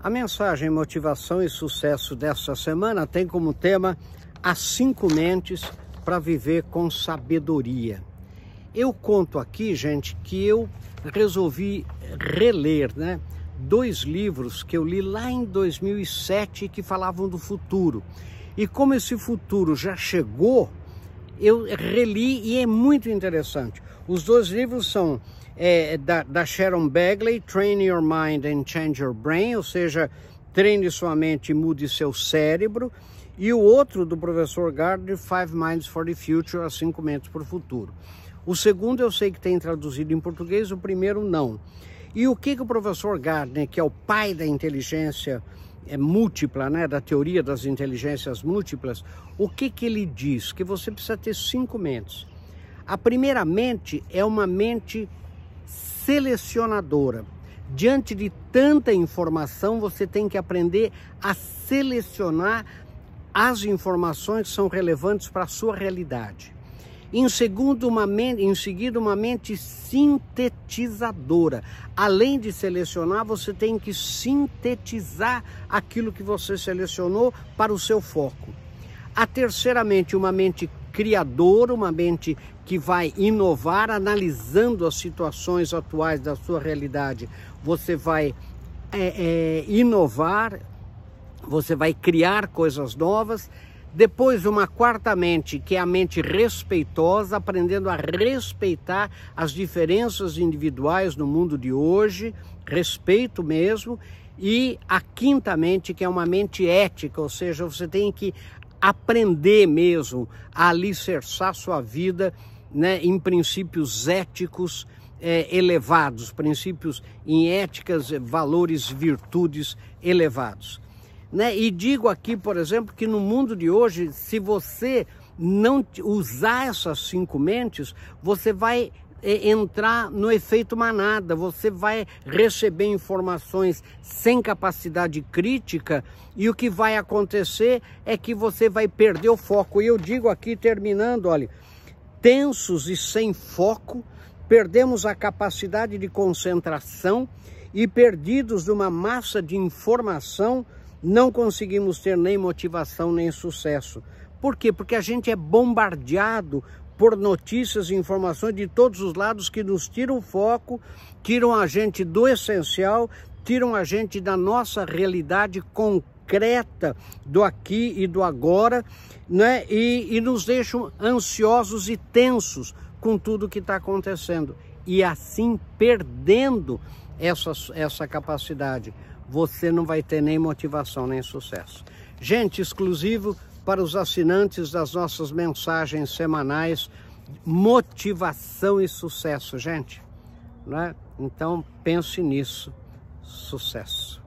A mensagem Motivação e Sucesso desta semana tem como tema as cinco mentes para viver com sabedoria. Eu conto aqui, gente, que eu resolvi reler, né? Dois livros que eu li lá em 2007 que falavam do futuro. E como esse futuro já chegou, eu reli e é muito interessante. Os dois livros são é, da, da, Sharon Bagley, Train Your Mind and Change Your Brain, ou seja, treine sua mente e mude seu cérebro. E o outro do professor Gardner, Five Minds for the Future, as cinco mentes para o futuro. O segundo eu sei que tem traduzido em português, o primeiro não. E o que, que o professor Gardner, que é o pai da inteligência é, múltipla, né, da teoria das inteligências múltiplas, o que, que ele diz? Que você precisa ter cinco mentes. A primeira mente é uma mente selecionadora. Diante de tanta informação, você tem que aprender a selecionar as informações que são relevantes para a sua realidade. Em, segundo, uma mente, em seguida, uma mente sintetizadora. Além de selecionar, você tem que sintetizar aquilo que você selecionou para o seu foco. A terceira mente, uma mente criadora, uma mente que vai inovar, analisando as situações atuais da sua realidade. Você vai é, é, inovar, você vai criar coisas novas. Depois, uma quarta mente, que é a mente respeitosa, aprendendo a respeitar as diferenças individuais no mundo de hoje, respeito mesmo. E a quinta mente, que é uma mente ética, ou seja, você tem que aprender mesmo a alicerçar sua vida né, em princípios éticos é, elevados, princípios em éticas, valores, virtudes elevados. Né? E digo aqui, por exemplo, que no mundo de hoje, se você não usar essas cinco mentes, você vai é, entrar no efeito manada, você vai receber informações sem capacidade crítica e o que vai acontecer é que você vai perder o foco. E eu digo aqui, terminando, olha, tensos e sem foco, perdemos a capacidade de concentração e perdidos numa massa de informação, não conseguimos ter nem motivação nem sucesso. Por quê? Porque a gente é bombardeado por notícias e informações de todos os lados que nos tiram o foco, tiram a gente do essencial, tiram a gente da nossa realidade concreta do aqui e do agora, né? E, e nos deixam ansiosos e tensos com tudo que está acontecendo. E assim perdendo essa, essa capacidade, você não vai ter nem motivação nem sucesso. Gente, exclusivo para os assinantes das nossas mensagens semanais, motivação e sucesso, gente. Né? Então pense nisso. Sucesso.